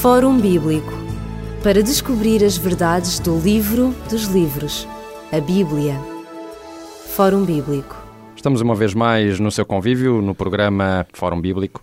Fórum Bíblico para descobrir as verdades do livro dos livros, a Bíblia. Fórum Bíblico. Estamos uma vez mais no seu convívio, no programa Fórum Bíblico,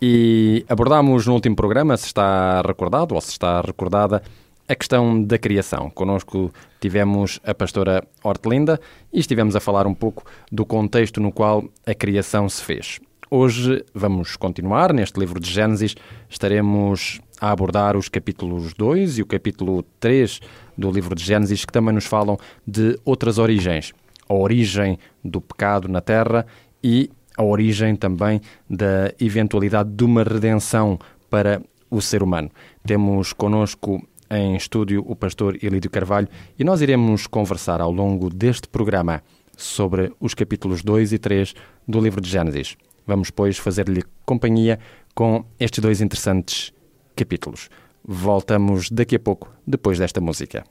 e abordámos no último programa, se está recordado ou se está recordada, a questão da criação. Conosco tivemos a pastora Hortelinda e estivemos a falar um pouco do contexto no qual a criação se fez. Hoje vamos continuar neste livro de Gênesis. Estaremos a abordar os capítulos 2 e o capítulo 3 do livro de Gênesis, que também nos falam de outras origens. A origem do pecado na terra e a origem também da eventualidade de uma redenção para o ser humano. Temos conosco em estúdio o pastor Elídio Carvalho e nós iremos conversar ao longo deste programa sobre os capítulos 2 e 3 do livro de Gênesis. Vamos, pois, fazer-lhe companhia com estes dois interessantes capítulos. Voltamos daqui a pouco, depois desta música.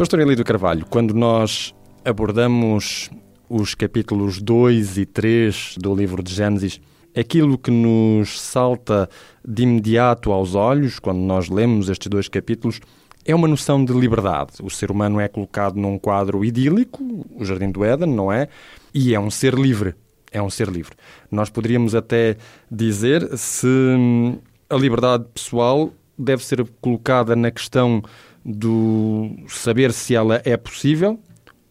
Pastor Elídio Carvalho, quando nós abordamos os capítulos 2 e 3 do livro de Gênesis, aquilo que nos salta de imediato aos olhos, quando nós lemos estes dois capítulos, é uma noção de liberdade. O ser humano é colocado num quadro idílico, o Jardim do Éden, não é? E é um ser livre. É um ser livre. Nós poderíamos até dizer se a liberdade pessoal deve ser colocada na questão do saber se ela é possível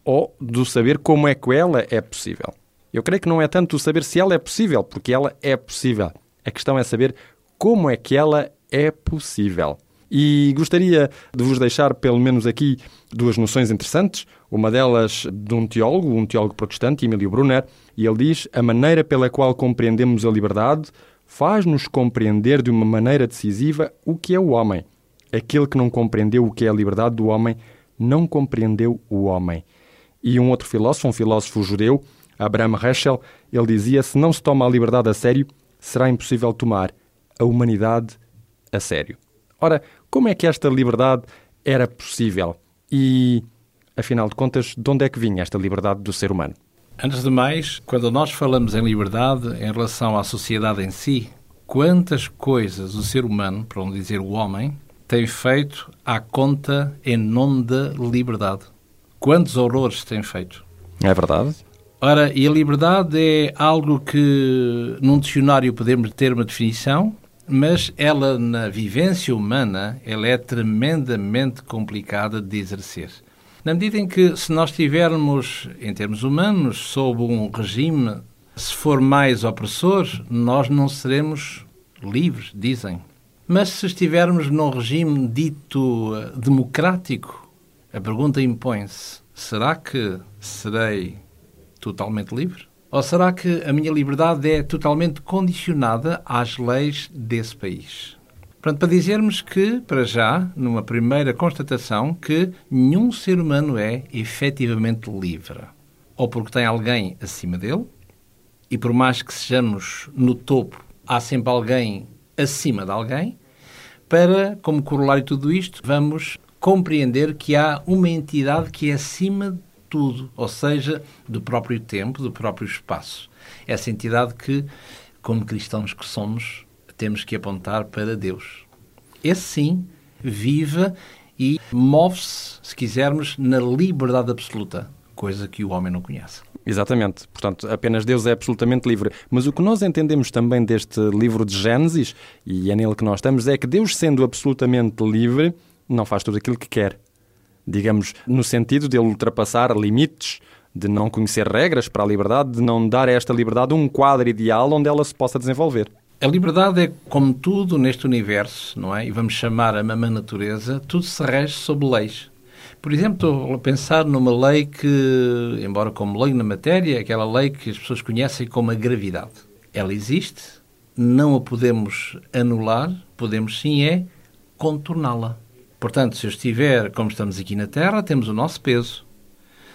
ou do saber como é que ela é possível. Eu creio que não é tanto o saber se ela é possível, porque ela é possível. A questão é saber como é que ela é possível. E gostaria de vos deixar, pelo menos aqui, duas noções interessantes. Uma delas de um teólogo, um teólogo protestante, Emílio Brunner, e ele diz: A maneira pela qual compreendemos a liberdade faz-nos compreender de uma maneira decisiva o que é o homem. Aquele que não compreendeu o que é a liberdade do homem não compreendeu o homem. E um outro filósofo, um filósofo judeu, Abraham Heschel, ele dizia: se não se toma a liberdade a sério, será impossível tomar a humanidade a sério. Ora, como é que esta liberdade era possível? E Afinal de contas, de onde é que vinha esta liberdade do ser humano? Antes de mais, quando nós falamos em liberdade em relação à sociedade em si, quantas coisas o ser humano, para não dizer o homem, tem feito à conta em nome da liberdade? Quantos horrores tem feito? É verdade. Ora, e a liberdade é algo que num dicionário podemos ter uma definição, mas ela na vivência humana, ela é tremendamente complicada de exercer. Na medida em que, se nós estivermos, em termos humanos, sob um regime, se for mais opressor, nós não seremos livres, dizem. Mas se estivermos num regime dito eh, democrático, a pergunta impõe-se: será que serei totalmente livre? Ou será que a minha liberdade é totalmente condicionada às leis desse país? Portanto, para dizermos que, para já, numa primeira constatação, que nenhum ser humano é efetivamente livre. Ou porque tem alguém acima dele, e por mais que sejamos no topo, há sempre alguém acima de alguém, para, como corolário de tudo isto, vamos compreender que há uma entidade que é acima de tudo, ou seja, do próprio tempo, do próprio espaço. Essa entidade que, como cristãos que somos, temos que apontar para Deus. Esse sim vive e move-se, se quisermos, na liberdade absoluta, coisa que o homem não conhece. Exatamente. Portanto, apenas Deus é absolutamente livre. Mas o que nós entendemos também deste livro de Gênesis, e é nele que nós estamos, é que Deus, sendo absolutamente livre, não faz tudo aquilo que quer. Digamos, no sentido de ele ultrapassar limites, de não conhecer regras para a liberdade, de não dar a esta liberdade um quadro ideal onde ela se possa desenvolver. A liberdade é como tudo neste universo, não é? E vamos chamar a mamã natureza, tudo se rege sob leis. Por exemplo, estou a pensar numa lei que, embora como lei na matéria, é aquela lei que as pessoas conhecem como a gravidade. Ela existe, não a podemos anular, podemos sim é contorná-la. Portanto, se eu estiver, como estamos aqui na Terra, temos o nosso peso.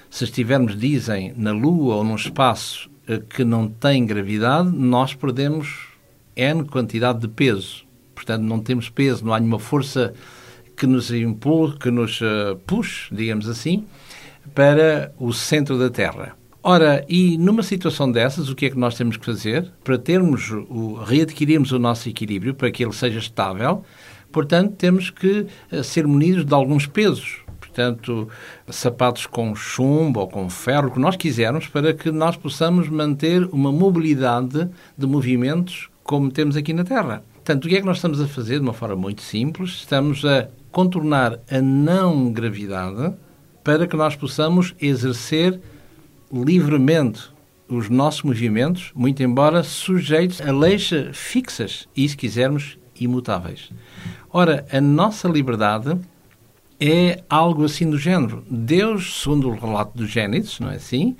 Se estivermos, dizem, na Lua ou num espaço eh, que não tem gravidade, nós perdemos N quantidade de peso. Portanto, não temos peso, não há nenhuma força que nos impulse, que nos uh, puxe, digamos assim, para o centro da Terra. Ora, e numa situação dessas, o que é que nós temos que fazer para termos o readquirirmos o nosso equilíbrio, para que ele seja estável? Portanto, temos que uh, ser munidos de alguns pesos. Portanto, sapatos com chumbo ou com ferro, o que nós quisermos, para que nós possamos manter uma mobilidade de movimentos como temos aqui na Terra. Portanto, o que é que nós estamos a fazer de uma forma muito simples? Estamos a contornar a não gravidade para que nós possamos exercer livremente os nossos movimentos, muito embora sujeitos a leis fixas e, se quisermos, imutáveis. Ora, a nossa liberdade é algo assim do género. Deus, segundo o relato do Gênesis, não é assim?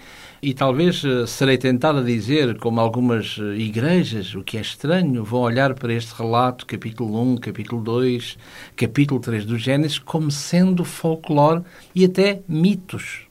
E talvez eh, serei tentado a dizer, como algumas eh, igrejas, o que é estranho, vão olhar para este relato, capítulo 1, capítulo 2, capítulo 3 do Gênesis, como sendo folclore e até mitos,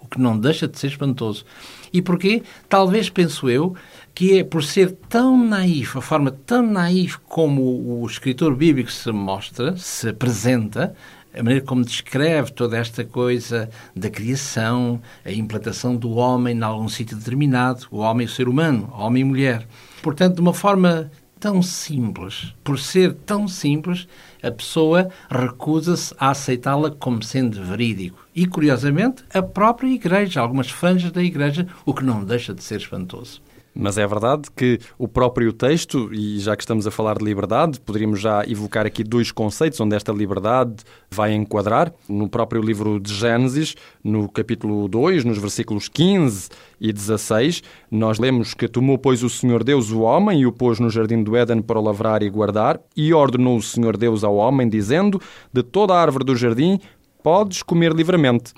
o que não deixa de ser espantoso. E porquê? Talvez, penso eu, que é por ser tão naif, a forma tão naif como o escritor bíblico se mostra, se apresenta, a maneira como descreve toda esta coisa da criação, a implantação do homem em algum sítio determinado, o homem e o ser humano, homem e mulher. Portanto, de uma forma tão simples, por ser tão simples, a pessoa recusa-se a aceitá-la como sendo verídico. E, curiosamente, a própria Igreja, algumas franjas da Igreja, o que não deixa de ser espantoso. Mas é verdade que o próprio texto, e já que estamos a falar de liberdade, poderíamos já evocar aqui dois conceitos onde esta liberdade vai enquadrar. No próprio livro de Gênesis, no capítulo 2, nos versículos 15 e 16, nós lemos que tomou, pois, o Senhor Deus o homem e o pôs no jardim do Éden para o lavrar e guardar, e ordenou o Senhor Deus ao homem, dizendo: De toda a árvore do jardim podes comer livremente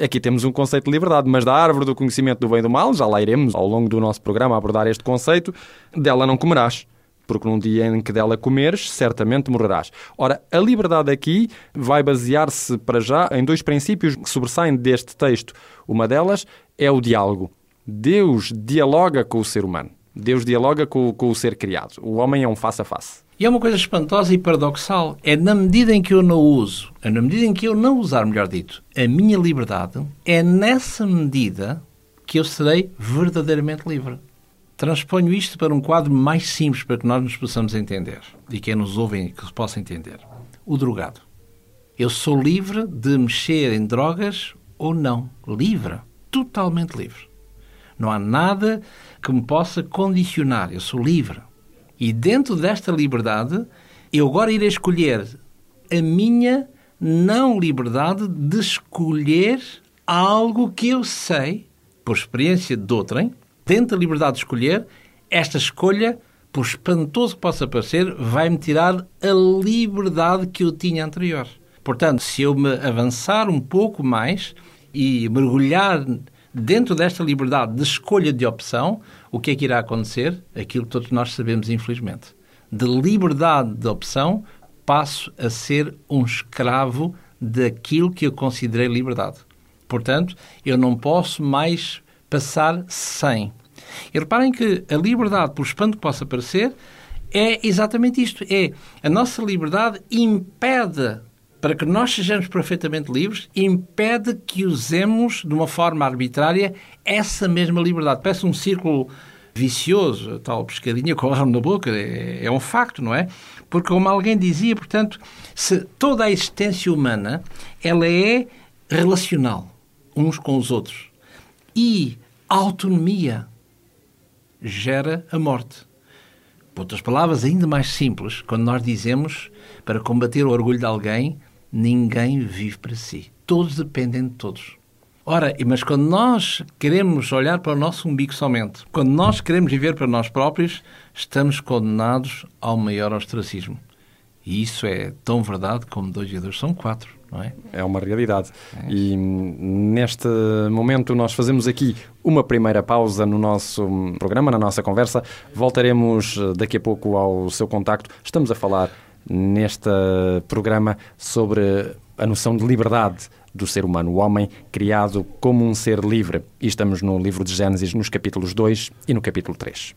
Aqui temos um conceito de liberdade, mas da árvore do conhecimento do bem e do mal, já lá iremos ao longo do nosso programa abordar este conceito, dela não comerás porque num dia em que dela comeres, certamente morrerás. Ora, a liberdade aqui vai basear-se para já em dois princípios que sobressaem deste texto. Uma delas é o diálogo. Deus dialoga com o ser humano. Deus dialoga com, com o ser criado. O homem é um face a face. E é uma coisa espantosa e paradoxal. É na medida em que eu não uso, é na medida em que eu não usar, melhor dito, a minha liberdade, é nessa medida que eu serei verdadeiramente livre. Transponho isto para um quadro mais simples para que nós nos possamos entender e quem nos ouve que possa entender. O drogado. Eu sou livre de mexer em drogas ou não. Livre. Totalmente livre. Não há nada que me possa condicionar. Eu sou livre. E dentro desta liberdade, eu agora irei escolher a minha não liberdade de escolher algo que eu sei, por experiência de outrem, dentro da liberdade de escolher, esta escolha, por espantoso que possa parecer, vai-me tirar a liberdade que eu tinha anterior. Portanto, se eu me avançar um pouco mais e mergulhar dentro desta liberdade de escolha de opção, o que é que irá acontecer? Aquilo que todos nós sabemos, infelizmente. De liberdade de opção, passo a ser um escravo daquilo que eu considerei liberdade. Portanto, eu não posso mais passar sem. E reparem que a liberdade, por espanto que possa parecer, é exatamente isto. É a nossa liberdade impede para que nós sejamos perfeitamente livres, impede que usemos de uma forma arbitrária essa mesma liberdade. Parece um círculo vicioso, tal pescadinha com a na boca, é, é, um facto, não é? Porque, como alguém dizia, portanto, se toda a existência humana ela é relacional uns com os outros e a autonomia gera a morte. Por outras palavras, ainda mais simples, quando nós dizemos para combater o orgulho de alguém, ninguém vive para si. Todos dependem de todos. Ora, mas quando nós queremos olhar para o nosso umbigo somente, quando nós queremos viver para nós próprios, estamos condenados ao maior ostracismo. E isso é tão verdade como dois e dois são quatro, não é? É uma realidade. É. E neste momento nós fazemos aqui uma primeira pausa no nosso programa, na nossa conversa. Voltaremos eh, daqui a pouco ao seu contacto. Estamos a falar neste programa sobre a noção de liberdade do ser humano, o homem criado como um ser livre. E estamos no livro de Gênesis, nos capítulos 2 e no capítulo 3.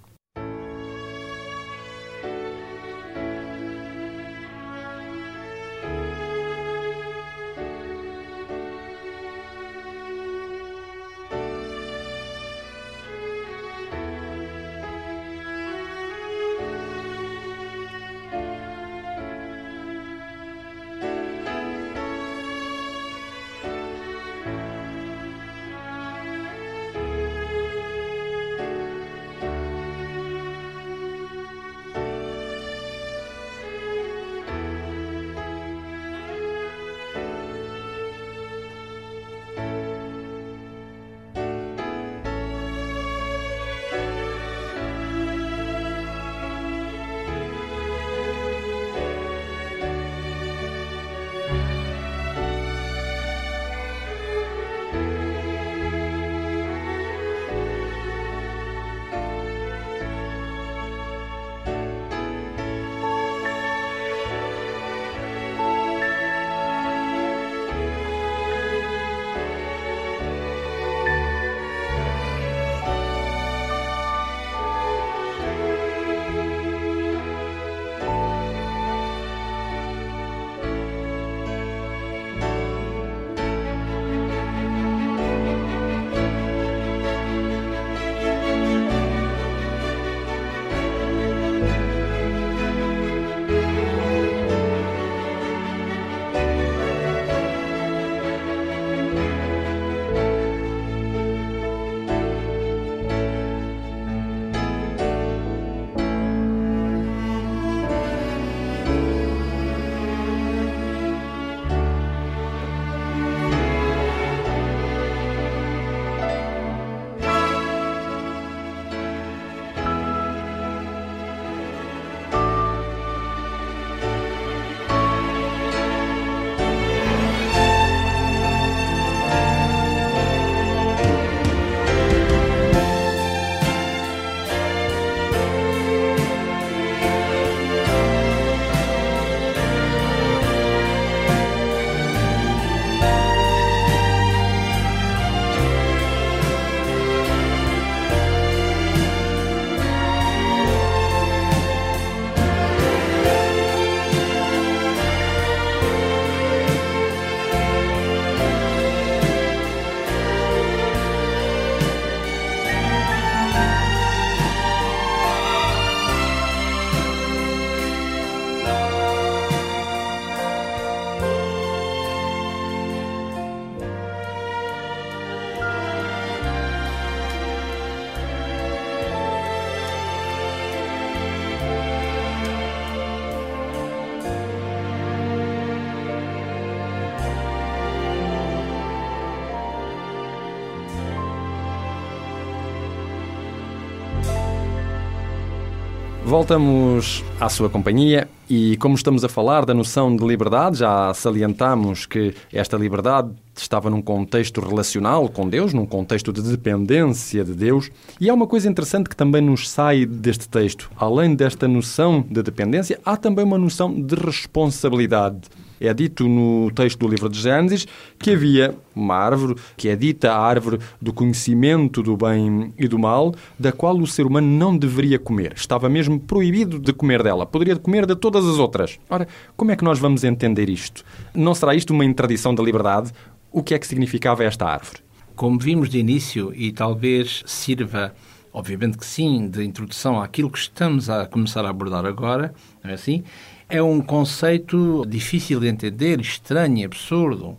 Voltamos à sua companhia e, como estamos a falar da noção de liberdade, já salientamos que esta liberdade estava num contexto relacional com Deus, num contexto de dependência de Deus. E há uma coisa interessante que também nos sai deste texto. Além desta noção de dependência, há também uma noção de responsabilidade. É dito no texto do livro de Gênesis que havia uma árvore, que é dita a árvore do conhecimento do bem e do mal, da qual o ser humano não deveria comer. Estava mesmo proibido de comer dela. Poderia comer de todas as outras. Ora, como é que nós vamos entender isto? Não será isto uma interdição da liberdade? O que é que significava esta árvore? Como vimos de início, e talvez sirva obviamente que sim, de introdução àquilo que estamos a começar a abordar agora, não é assim? É um conceito difícil de entender, estranho, absurdo.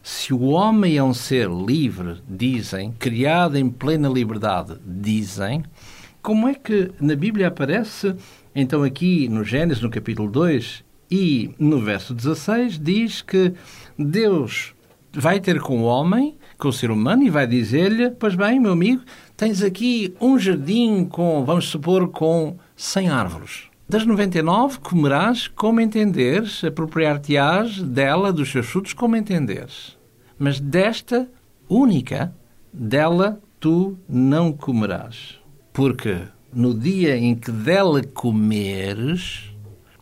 Se o homem é um ser livre, dizem, criado em plena liberdade, dizem, como é que na Bíblia aparece, então aqui no Gênesis, no capítulo 2 e no verso 16, diz que Deus vai ter com o homem, com o ser humano, e vai dizer-lhe: Pois bem, meu amigo, tens aqui um jardim com, vamos supor, com 100 árvores. Das 99 comerás como entenderes, apropriar-te-ás dela, dos seus frutos, como entenderes. Mas desta única, dela tu não comerás. Porque no dia em que dela comeres,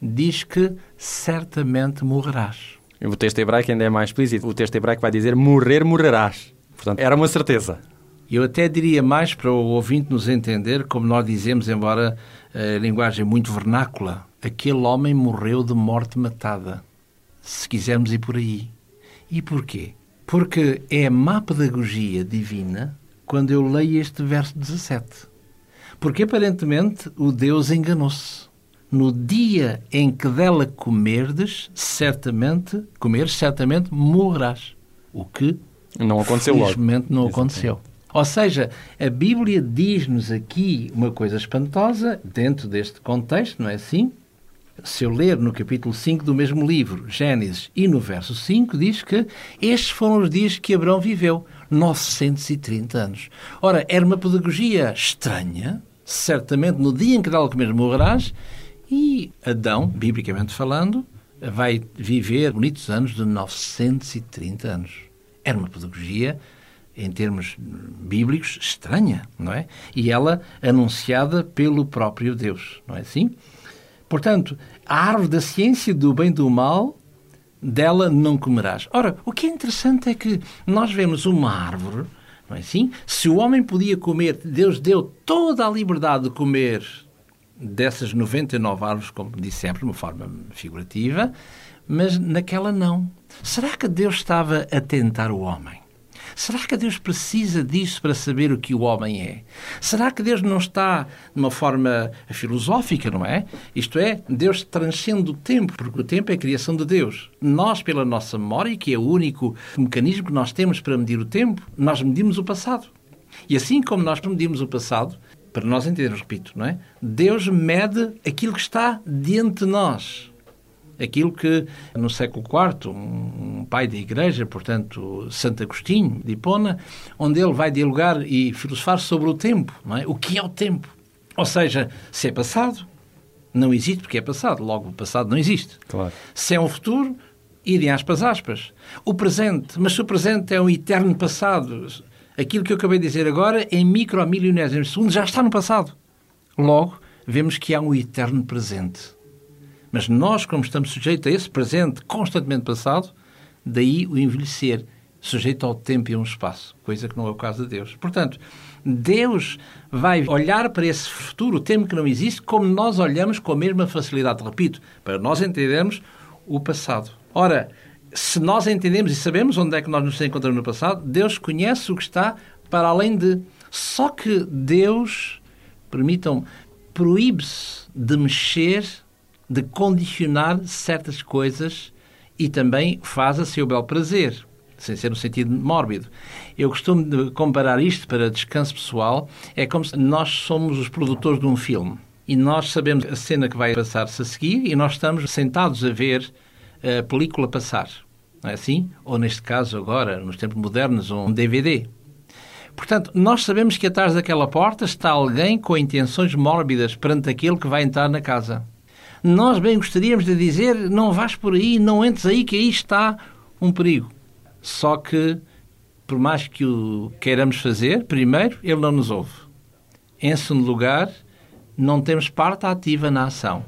diz que certamente morrerás. O texto hebraico ainda é mais explícito. O texto hebraico vai dizer morrer, morrerás. Portanto, era uma certeza. Eu até diria mais para o ouvinte nos entender, como nós dizemos, embora a linguagem muito vernácula, aquele homem morreu de morte matada. Se quisermos ir por aí. E porquê? Porque é a má pedagogia divina quando eu leio este verso 17. Porque aparentemente o Deus enganou-se. No dia em que dela comerdes, certamente, comeres, certamente morrerás. O que não aconteceu felizmente logo. não aconteceu. Ou seja, a Bíblia diz-nos aqui uma coisa espantosa dentro deste contexto, não é assim? Se eu ler no capítulo 5 do mesmo livro, Gênesis, e no verso 5, diz que estes foram os dias que Abraão viveu, 930 anos. Ora, era uma pedagogia estranha, certamente no dia em que dela comer morrerás, e Adão, biblicamente falando, vai viver bonitos anos de 930 anos. Era uma pedagogia em termos bíblicos, estranha, não é? E ela anunciada pelo próprio Deus, não é assim? Portanto, a árvore da ciência do bem e do mal, dela não comerás. Ora, o que é interessante é que nós vemos uma árvore, não é assim? Se o homem podia comer, Deus deu toda a liberdade de comer dessas 99 árvores, como dissemos, de uma forma figurativa, mas naquela não. Será que Deus estava a tentar o homem? Será que Deus precisa disso para saber o que o homem é? Será que Deus não está de uma forma filosófica, não é? Isto é, Deus transcende o tempo, porque o tempo é a criação de Deus. Nós, pela nossa memória, que é o único mecanismo que nós temos para medir o tempo, nós medimos o passado. E assim como nós medimos o passado, para nós entendermos, repito, não é? Deus mede aquilo que está diante de nós aquilo que no século IV, um pai da igreja, portanto, Santo Agostinho de Hipona, onde ele vai dialogar e filosofar sobre o tempo, não é? O que é o tempo? Ou seja, se é passado, não existe porque é passado, logo o passado não existe. Claro. Se é um futuro, idem aspas aspas. O presente, mas se o presente é um eterno passado, aquilo que eu acabei de dizer agora, em micro milionésimos de segundo, já está no passado. Logo, vemos que há um eterno presente. Mas nós, como estamos sujeitos a esse presente constantemente passado, daí o envelhecer, sujeito ao tempo e a um espaço, coisa que não é o caso de Deus. Portanto, Deus vai olhar para esse futuro, o tempo que não existe, como nós olhamos com a mesma facilidade, repito, para nós entendermos o passado. Ora, se nós entendemos e sabemos onde é que nós nos encontramos no passado, Deus conhece o que está para além de. Só que Deus, permitam, proíbe-se de mexer de condicionar certas coisas e também faz a seu bel prazer, sem ser no sentido mórbido. Eu costumo comparar isto para descanso pessoal, é como se nós somos os produtores de um filme e nós sabemos a cena que vai passar-se a seguir e nós estamos sentados a ver a película passar. Não é assim? Ou neste caso agora, nos tempos modernos, um DVD. Portanto, nós sabemos que atrás daquela porta está alguém com intenções mórbidas perante aquele que vai entrar na casa. Nós bem gostaríamos de dizer: não vais por aí, não entres aí, que aí está um perigo. Só que, por mais que o queiramos fazer, primeiro, ele não nos ouve. Em segundo lugar, não temos parte ativa na ação,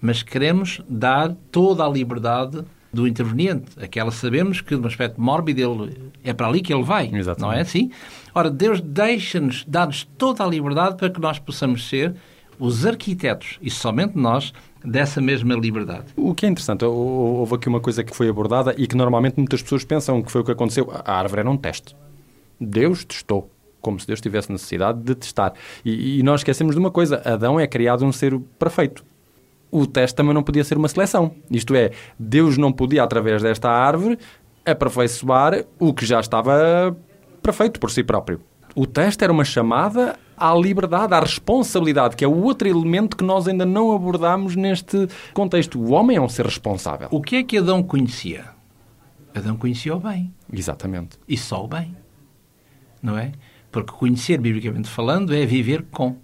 mas queremos dar toda a liberdade do interveniente. Aquela sabemos que, no aspecto mórbido, ele, é para ali que ele vai. Exatamente. Não é assim? Ora, Deus deixa-nos, dá-nos toda a liberdade para que nós possamos ser os arquitetos, e somente nós, dessa mesma liberdade. O que é interessante, houve aqui uma coisa que foi abordada e que normalmente muitas pessoas pensam que foi o que aconteceu. A árvore era um teste. Deus testou, como se Deus tivesse necessidade de testar. E, e nós esquecemos de uma coisa: Adão é criado um ser perfeito. O teste também não podia ser uma seleção. Isto é, Deus não podia, através desta árvore, aperfeiçoar o que já estava perfeito por si próprio. O teste era uma chamada à liberdade, à responsabilidade, que é o outro elemento que nós ainda não abordamos neste contexto. O homem é um ser responsável. O que é que Adão conhecia? Adão conhecia o bem. Exatamente. E só o bem. Não é? Porque conhecer, biblicamente falando, é viver com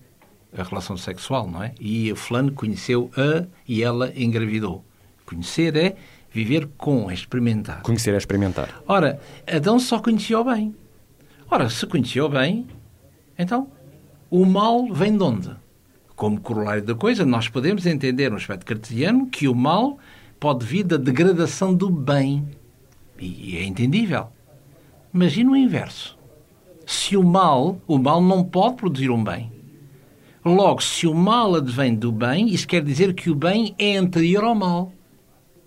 a relação sexual, não é? E o fulano conheceu a e ela engravidou. Conhecer é viver com, é experimentar. Conhecer é experimentar. Ora, Adão só conhecia o bem. Ora, se conhecia o bem, então o mal vem de onde? Como corolário da coisa, nós podemos entender no aspecto cartesiano que o mal pode vir da degradação do bem. E é entendível. Imagina o inverso. Se o mal, o mal não pode produzir um bem. Logo, se o mal advém do bem, isso quer dizer que o bem é anterior ao mal.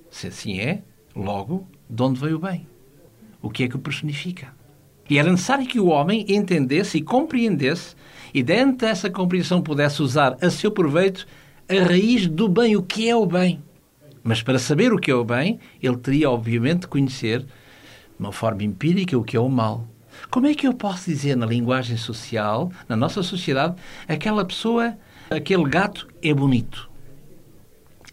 Se assim é, logo, de onde veio o bem? O que é que o personifica? E era necessário que o homem entendesse e compreendesse, e dentro dessa compreensão pudesse usar a seu proveito a raiz do bem, o que é o bem. Mas para saber o que é o bem, ele teria, obviamente, de conhecer, de uma forma empírica, o que é o mal. Como é que eu posso dizer na linguagem social, na nossa sociedade, aquela pessoa, aquele gato é bonito?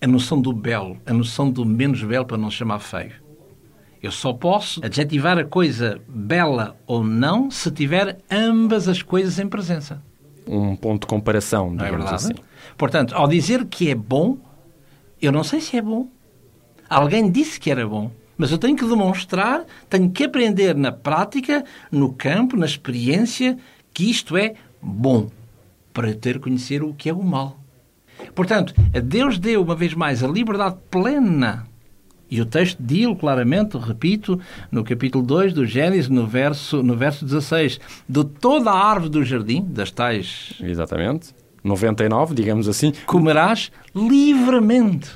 A noção do belo, a noção do menos belo para não chamar feio. Eu só posso adjetivar a coisa bela ou não se tiver ambas as coisas em presença. Um ponto de comparação, Não é digamos verdade? assim. Portanto, ao dizer que é bom, eu não sei se é bom. Alguém disse que era bom, mas eu tenho que demonstrar, tenho que aprender na prática, no campo, na experiência, que isto é bom, para ter conhecer o que é o mal. Portanto, a Deus deu uma vez mais a liberdade plena. E o texto diz claramente, repito, no capítulo 2 do Gênesis, no verso, no verso 16, de toda a árvore do jardim, das tais Exatamente. 99, digamos assim. comerás livremente.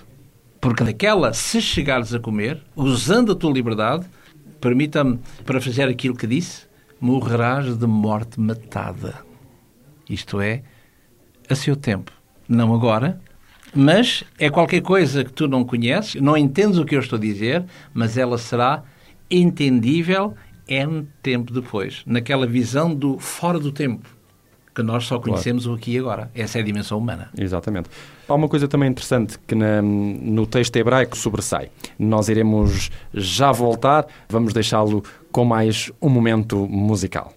Porque daquela, se chegares a comer, usando a tua liberdade, permita-me, para fazer aquilo que disse, morrerás de morte matada. Isto é, a seu tempo. Não agora, mas é qualquer coisa que tu não conheces, não entendes o que eu estou a dizer, mas ela será entendível em tempo depois, naquela visão do fora do tempo, que nós só conhecemos o aqui e agora. Essa é a dimensão humana. Exatamente. Há uma coisa também interessante que na- no texto hebraico sobressai. Nós iremos já voltar, vamos deixá-lo com mais um momento musical.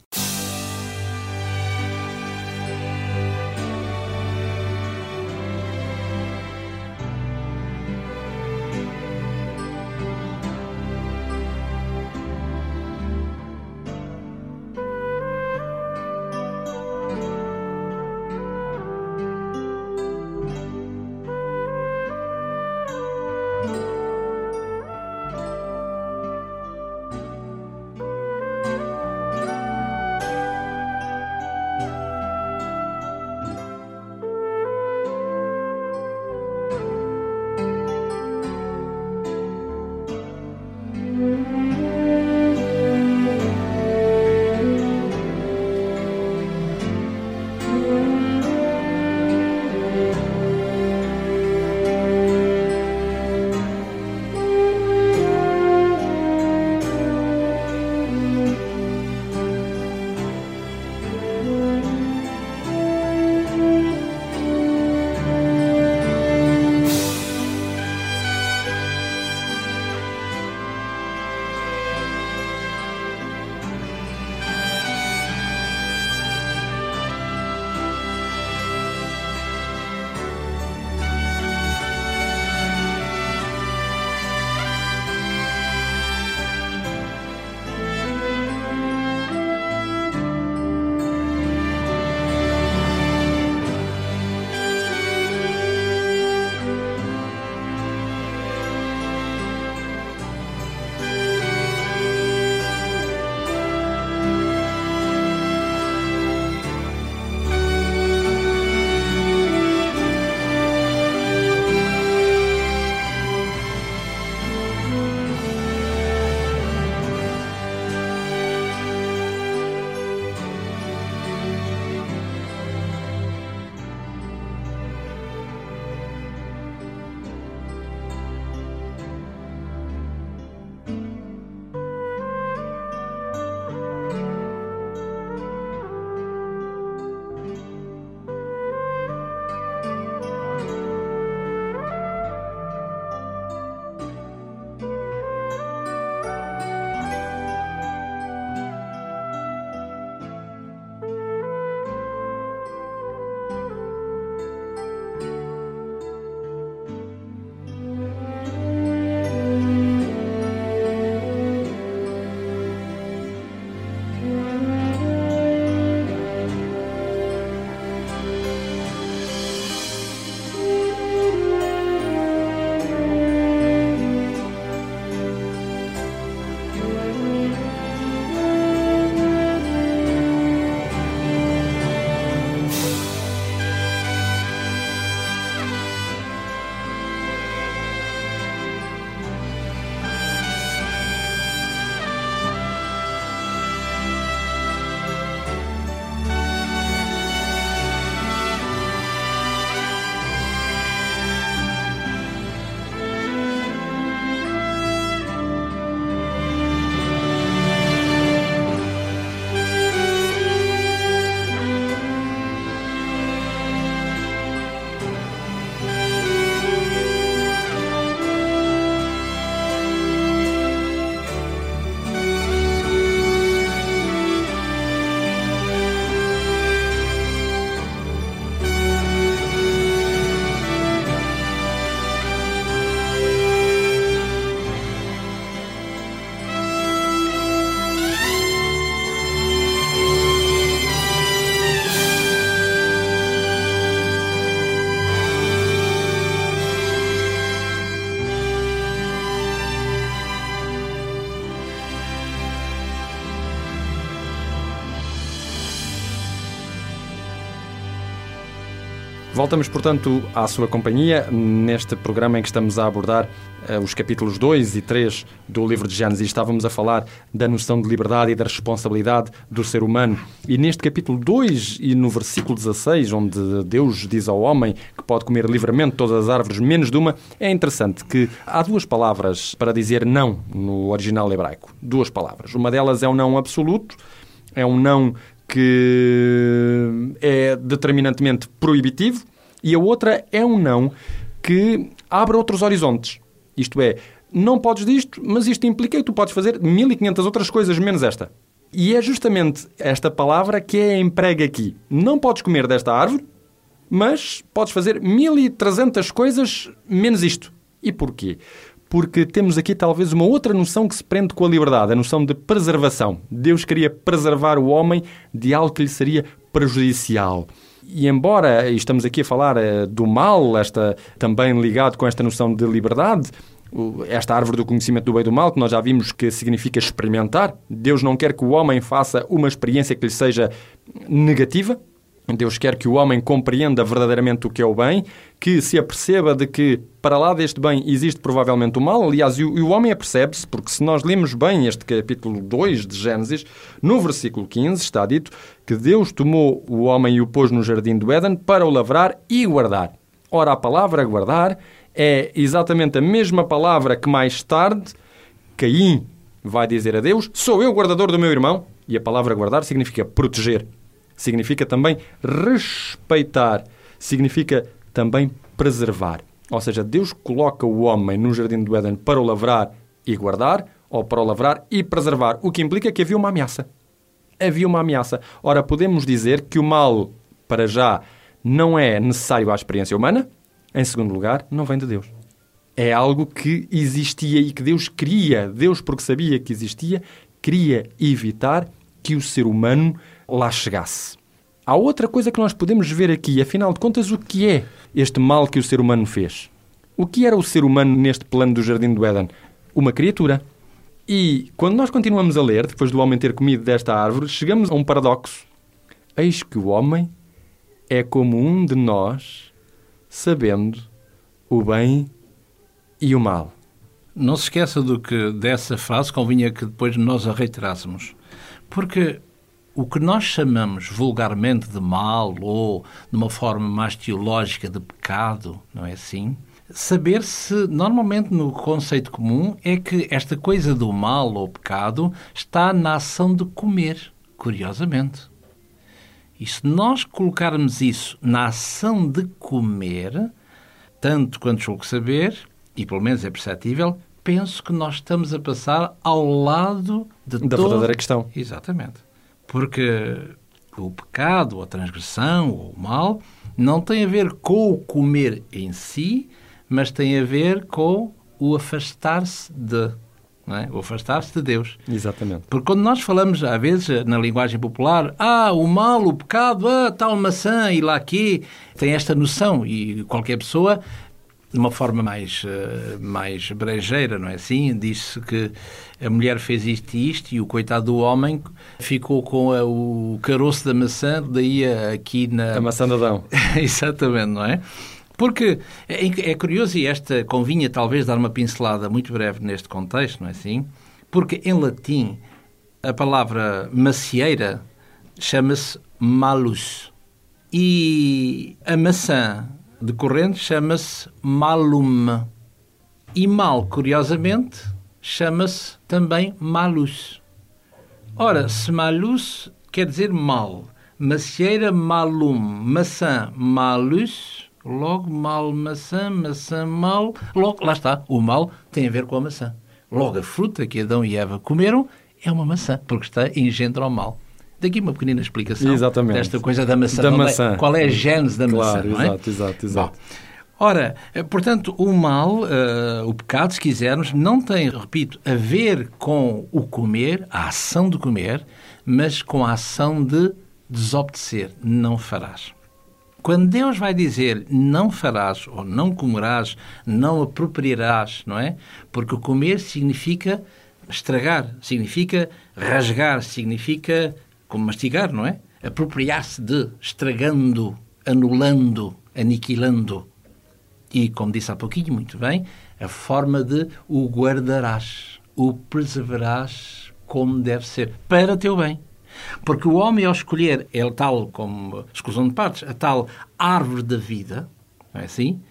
Voltamos, portanto, à sua companhia neste programa em que estamos a abordar uh, os capítulos 2 e 3 do livro de Gênesis. Estávamos a falar da noção de liberdade e da responsabilidade do ser humano. E neste capítulo 2 e no versículo 16, onde Deus diz ao homem que pode comer livremente todas as árvores menos de uma, é interessante que há duas palavras para dizer não no original hebraico. Duas palavras. Uma delas é um não absoluto, é um não que é determinantemente proibitivo, e a outra é um não que abre outros horizontes. Isto é, não podes disto, mas isto implica que tu podes fazer 1500 outras coisas menos esta. E é justamente esta palavra que é emprega aqui. Não podes comer desta árvore, mas podes fazer 1300 coisas menos isto. E porquê? porque temos aqui talvez uma outra noção que se prende com a liberdade, a noção de preservação. Deus queria preservar o homem de algo que lhe seria prejudicial. E embora estamos aqui a falar eh, do mal, esta também ligado com esta noção de liberdade, esta árvore do conhecimento do bem e do mal, que nós já vimos que significa experimentar. Deus não quer que o homem faça uma experiência que lhe seja negativa, Deus quer que o homem compreenda verdadeiramente o que é o bem, que se aperceba de que para lá deste bem existe provavelmente o mal. Aliás, e o homem apercebe-se, porque se nós lemos bem este capítulo 2 de Gênesis, no versículo 15 está dito que Deus tomou o homem e o pôs no jardim do Éden para o lavrar e guardar. Ora, a palavra guardar é exatamente a mesma palavra que mais tarde Caim vai dizer a Deus: Sou eu guardador do meu irmão. E a palavra guardar significa proteger significa também respeitar, significa também preservar. Ou seja, Deus coloca o homem no jardim do Éden para o lavrar e guardar, ou para o lavrar e preservar, o que implica que havia uma ameaça. Havia uma ameaça. Ora, podemos dizer que o mal, para já, não é necessário à experiência humana. Em segundo lugar, não vem de Deus. É algo que existia e que Deus queria, Deus, porque sabia que existia, queria evitar que o ser humano lá chegasse. Há outra coisa que nós podemos ver aqui, afinal de contas, o que é este mal que o ser humano fez? O que era o ser humano neste plano do Jardim do Éden? Uma criatura. E quando nós continuamos a ler, depois do homem ter comido desta árvore, chegamos a um paradoxo. Eis que o homem é como um de nós, sabendo o bem e o mal. Não se esqueça do que dessa frase convinha que depois nós a reiterássemos. Porque o que nós chamamos vulgarmente de mal ou, de uma forma mais teológica, de pecado, não é assim? Saber se, normalmente no conceito comum, é que esta coisa do mal ou pecado está na ação de comer, curiosamente. E se nós colocarmos isso na ação de comer, tanto quanto julgo saber, e pelo menos é perceptível, penso que nós estamos a passar ao lado de da todo... verdadeira questão. Exatamente. Porque o pecado, ou a transgressão, ou o mal, não tem a ver com o comer em si, mas tem a ver com o afastar-se de. É? O afastar-se de Deus. Exatamente. Porque quando nós falamos, às vezes, na linguagem popular, ah, o mal, o pecado, ah, tal maçã e lá aqui, tem esta noção e qualquer pessoa de uma forma mais, uh, mais brejeira, não é assim? Disse que a mulher fez isto e isto e o coitado do homem ficou com a, o caroço da maçã, daí aqui na... A maçã de Adão. Exatamente, não é? Porque é, é, curioso e esta convinha talvez dar uma pincelada muito breve neste contexto, não é assim? Porque em latim a palavra macieira chama-se malus e a maçã decorrente chama-se malum. E mal, curiosamente, chama-se também malus. Ora, se malus quer dizer mal, macieira malum, maçã malus, logo mal maçã, maçã mal, logo lá está, o mal tem a ver com a maçã. Logo a fruta que Adão e Eva comeram é uma maçã, porque está engendra o mal. Daqui uma pequenina explicação Exatamente. desta coisa da maçã. Da é? maçã. Qual é a gênese da claro, maçã? Exato, é? exato, exato. Bom, ora, eh, portanto, o mal, uh, o pecado, se quisermos, não tem, repito, a ver com o comer, a ação de comer, mas com a ação de desobedecer. Não farás. Quando Deus vai dizer não farás ou não comerás, não apropriarás, não é? Porque comer significa estragar, significa rasgar, significa como mastigar, não é? Apropriar-se de, estragando, anulando. aniquilando. E, como disse há pouquinho, muito bem, a forma de o guardarás, o preservarás como deve ser, para teu bem. Porque o homem, ao escolher, é tal, como exclusão de partes, a tal árvore da vida, não é assim?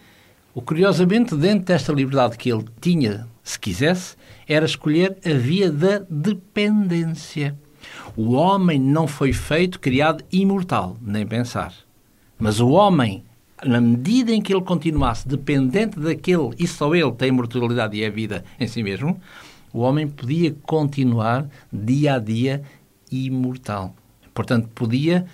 O curiosamente, dentro desta liberdade que ele tinha, se quisesse, era escolher a via da dependência. O homem não foi feito, criado imortal, nem pensar. Mas o homem, na medida em que ele continuasse dependente daquele, e só ele tem imortalidade e é vida em si mesmo, o homem podia continuar dia a dia imortal. Portanto, podia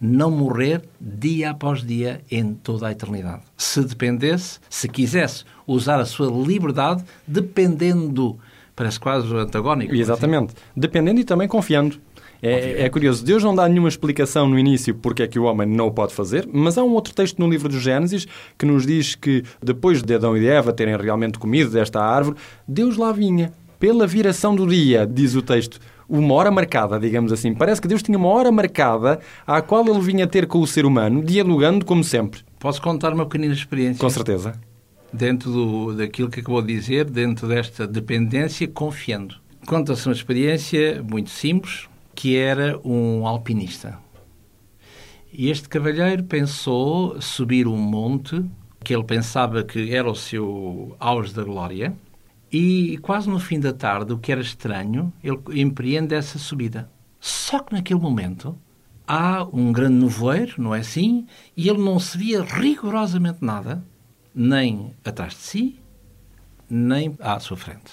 não morrer dia após dia em toda a eternidade. Se dependesse, se quisesse usar a sua liberdade, dependendo. Parece quase antagónico. Exatamente. Dependendo e também confiando. É, é, curioso, Deus não dá nenhuma explicação no início porque é que o homem não o pode fazer, mas há um outro texto no livro do Gênesis que nos diz que depois de Adão e de Eva terem realmente comido desta árvore, Deus lá vinha. Pela viração do dia, diz o texto, uma hora marcada, digamos assim. Parece que Deus tinha uma hora marcada à qual ele vinha ter com o ser humano, dialogando como sempre. Posso contar uma pequenina experiência? Com certeza. Dentro do, daquilo que acabou de dizer, dentro desta dependência, confiando. Conta-se uma experiência muito simples, que era um alpinista. E este cavalheiro pensou subir um monte que ele pensava que era o seu auge da glória, e quase no fim da tarde, o que era estranho, ele empreende essa subida. Só que naquele momento há um grande nevoeiro, não é assim? E ele não se via rigorosamente nada, nem atrás de si, nem à sua frente.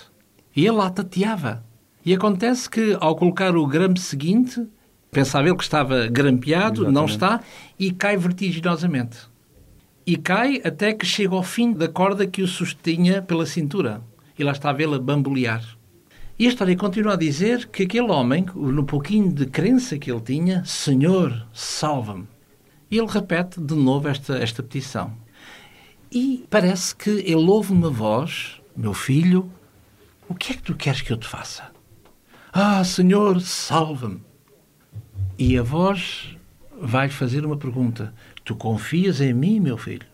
E ele lá tateava. E acontece que, ao colocar o grampo seguinte, pensava ele que estava grampeado, Exatamente. não está, e cai vertiginosamente. E cai até que chega ao fim da corda que o sustinha pela cintura e lá está a vê-la bambolear. E a história continua a dizer que aquele homem, no pouquinho de crença que ele tinha, Senhor, salva-me. E ele repete de novo esta, esta petição. E parece que ele ouve uma voz, meu filho, o que é que tu queres que eu te faça? Ah, Senhor, salva-me. E a voz vai fazer uma pergunta. Tu confias em mim, meu filho?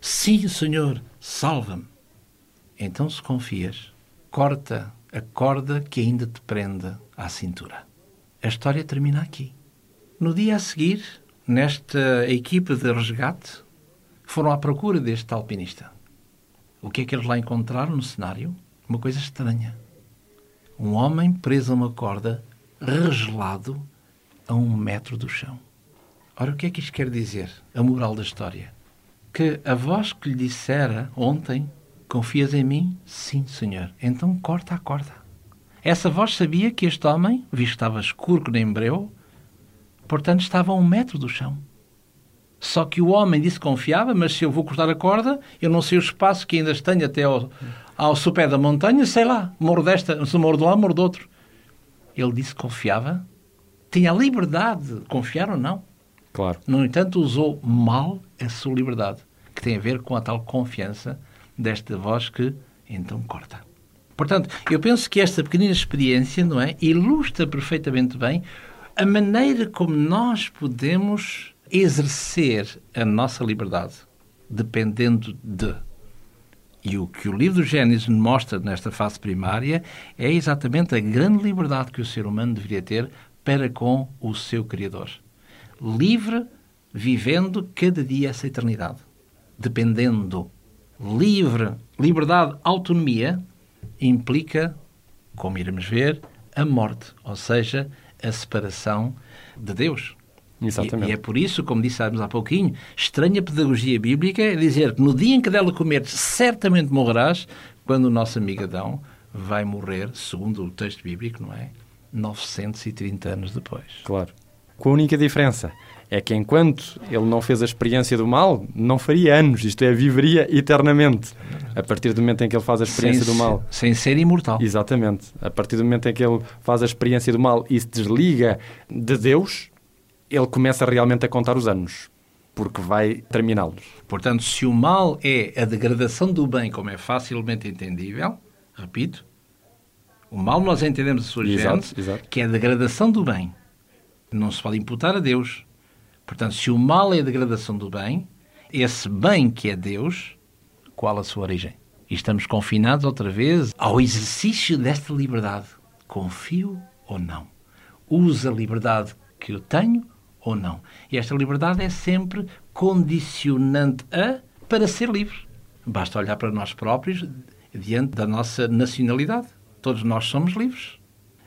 Sim, Senhor, salva-me. Então, se confias, corta a corda que ainda te prende à cintura. A história termina aqui. No dia a seguir, nesta equipa de resgate, foram à procura deste alpinista. O que é que eles lá encontraram no cenário? Uma coisa estranha. Um homem preso a uma corda, regelado a um metro do chão. Ora, o que é que isto quer dizer? A moral da história. Que a voz que lhe dissera ontem Confias em mim? Sim, senhor. Então corta a corda. Essa voz sabia que este homem, visto que estava escuro que nem breu, portanto estava a um metro do chão. Só que o homem disse que confiava, mas se eu vou cortar a corda, eu não sei o espaço que ainda tenho até ao, ao sopé da montanha, sei lá, morro desta, se morro de lado, morro do outro. Ele disse que confiava, tinha a liberdade de confiar ou não. Claro. No entanto, usou mal a sua liberdade, que tem a ver com a tal confiança desta voz que então corta. Portanto, eu penso que esta pequenina experiência, não é, ilustra perfeitamente bem a maneira como nós podemos exercer a nossa liberdade, dependendo de. E o que o livro do Gênesis mostra nesta fase primária é exatamente a grande liberdade que o ser humano deveria ter para com o seu Criador. Livre, vivendo cada dia essa eternidade. Dependendo livre, liberdade, autonomia, implica, como iremos ver, a morte, ou seja, a separação de Deus. Exatamente. E, e, é por isso, como dissemos há pouquinho, estranha pedagogia bíblica é dizer que no dia em que dela comeres, certamente morrerás, quando o nosso amigo Adão vai morrer, segundo o texto bíblico, não é? 930 anos depois. Claro. Com a única diferença é que enquanto ele não fez a experiência do mal, não faria anos, isto é, viveria eternamente. A partir do momento em que ele faz a experiência sem do mal. Sem ser imortal. Exatamente. A partir do momento em que ele faz a experiência do mal e se desliga de Deus, ele começa realmente a contar os anos, porque vai terminá-los. Portanto, se o mal é a degradação do bem, como é facilmente entendível, repito, o mal nós entendemos a sua gente, que é a degradação do bem. Não se pode imputar a Deus. Portanto, se o mal é a degradação do bem, esse bem que é Deus, qual a sua origem? E estamos confinados outra vez ao exercício desta liberdade. Confio ou não? Uso a liberdade que eu tenho ou não? E esta liberdade é sempre condicionante a para ser livre. Basta olhar para nós próprios diante da nossa nacionalidade. Todos nós somos livres.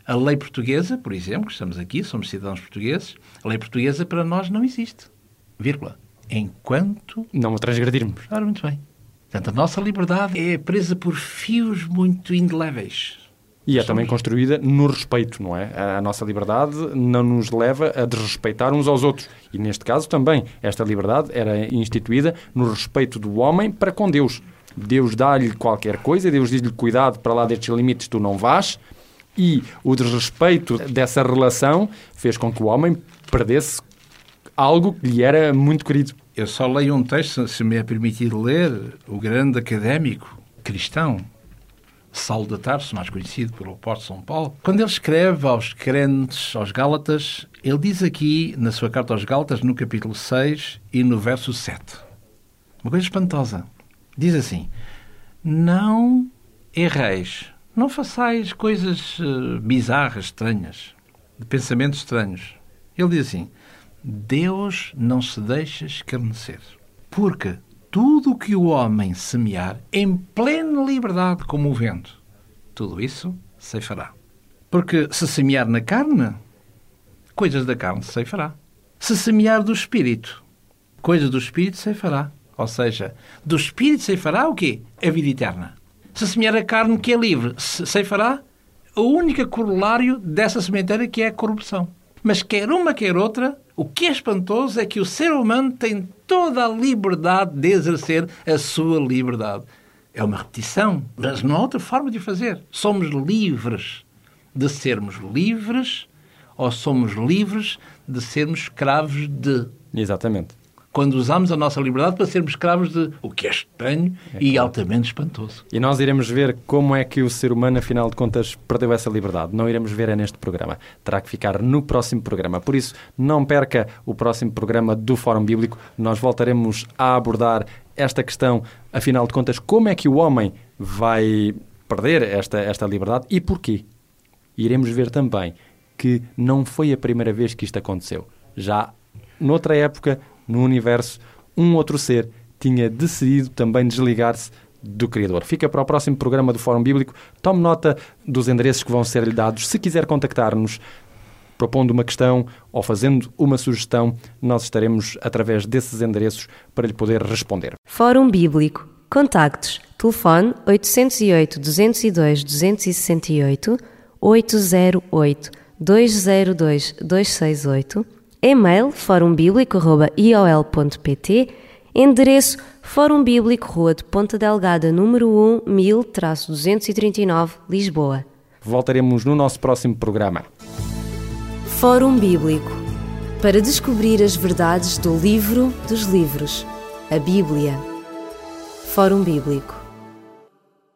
A lei portuguesa, por exemplo, estamos aqui, somos cidadãos portugueses, a lei portuguesa para nós não existe. Vírgula. Enquanto. Não a transgredirmos. Ora, muito bem. Portanto, a nossa liberdade é presa por fios muito indeléveis. E é também construída no respeito, não é? A nossa liberdade não nos leva a desrespeitar uns aos outros. E neste caso também, esta liberdade era instituída no respeito do homem para com Deus. Deus dá-lhe qualquer coisa, Deus diz-lhe cuidado para lá destes limites tu não vás. E o desrespeito dessa relação fez com que o homem perdesse algo que lhe era muito querido. Eu só leio um texto, se me é permitido ler, o grande académico cristão, Saulo de Tarso, mais conhecido pelo apóstolo São Paulo, quando ele escreve aos crentes, aos Gálatas, ele diz aqui, na sua carta aos Gálatas, no capítulo 6 e no verso 7, uma coisa espantosa. Diz assim: Não erreis, não façais coisas uh, bizarras, estranhas, de pensamentos estranhos. Ele diz assim: Deus não se deixa escarnecer, porque tudo o que o homem semear em plena liberdade como o vento, tudo isso ceifará. Porque se semear na carne, coisas da carne ceifará. Se semear do espírito, coisas do espírito ceifará. Ou seja, do espírito ceifará o quê? A vida eterna. Se semear a carne que é livre, ceifará o único corolário dessa sementeira que é a corrupção. Mas quer uma, quer outra, o que é espantoso é que o ser humano tem toda a liberdade de exercer a sua liberdade. É uma repetição, mas não há outra forma de fazer. Somos livres de sermos livres ou somos livres de sermos escravos de. Exatamente quando usamos a nossa liberdade para sermos escravos de o que é estranho é e claro. altamente espantoso. E nós iremos ver como é que o ser humano, afinal de contas, perdeu essa liberdade. Não iremos ver é neste programa. Terá que ficar no próximo programa. Por isso, não perca o próximo programa do Fórum Bíblico. Nós voltaremos a abordar esta questão, afinal de contas, como é que o homem vai perder esta, esta liberdade e porquê. Iremos ver também que não foi a primeira vez que isto aconteceu. Já noutra época no universo, um outro ser tinha decidido também desligar-se do Criador. Fica para o próximo programa do Fórum Bíblico. Tome nota dos endereços que vão ser-lhe dados. Se quiser contactar-nos, propondo uma questão ou fazendo uma sugestão, nós estaremos através desses endereços para lhe poder responder. Fórum Bíblico. Contactos. Telefone 808 202 268 808 202 268 e-mail forumbíblico.iol.pt, endereço Fórum Bíblico, Rua de Ponta Delgada, número 1, 1000-239, Lisboa. Voltaremos no nosso próximo programa. Fórum Bíblico para descobrir as verdades do livro dos livros, a Bíblia. Fórum Bíblico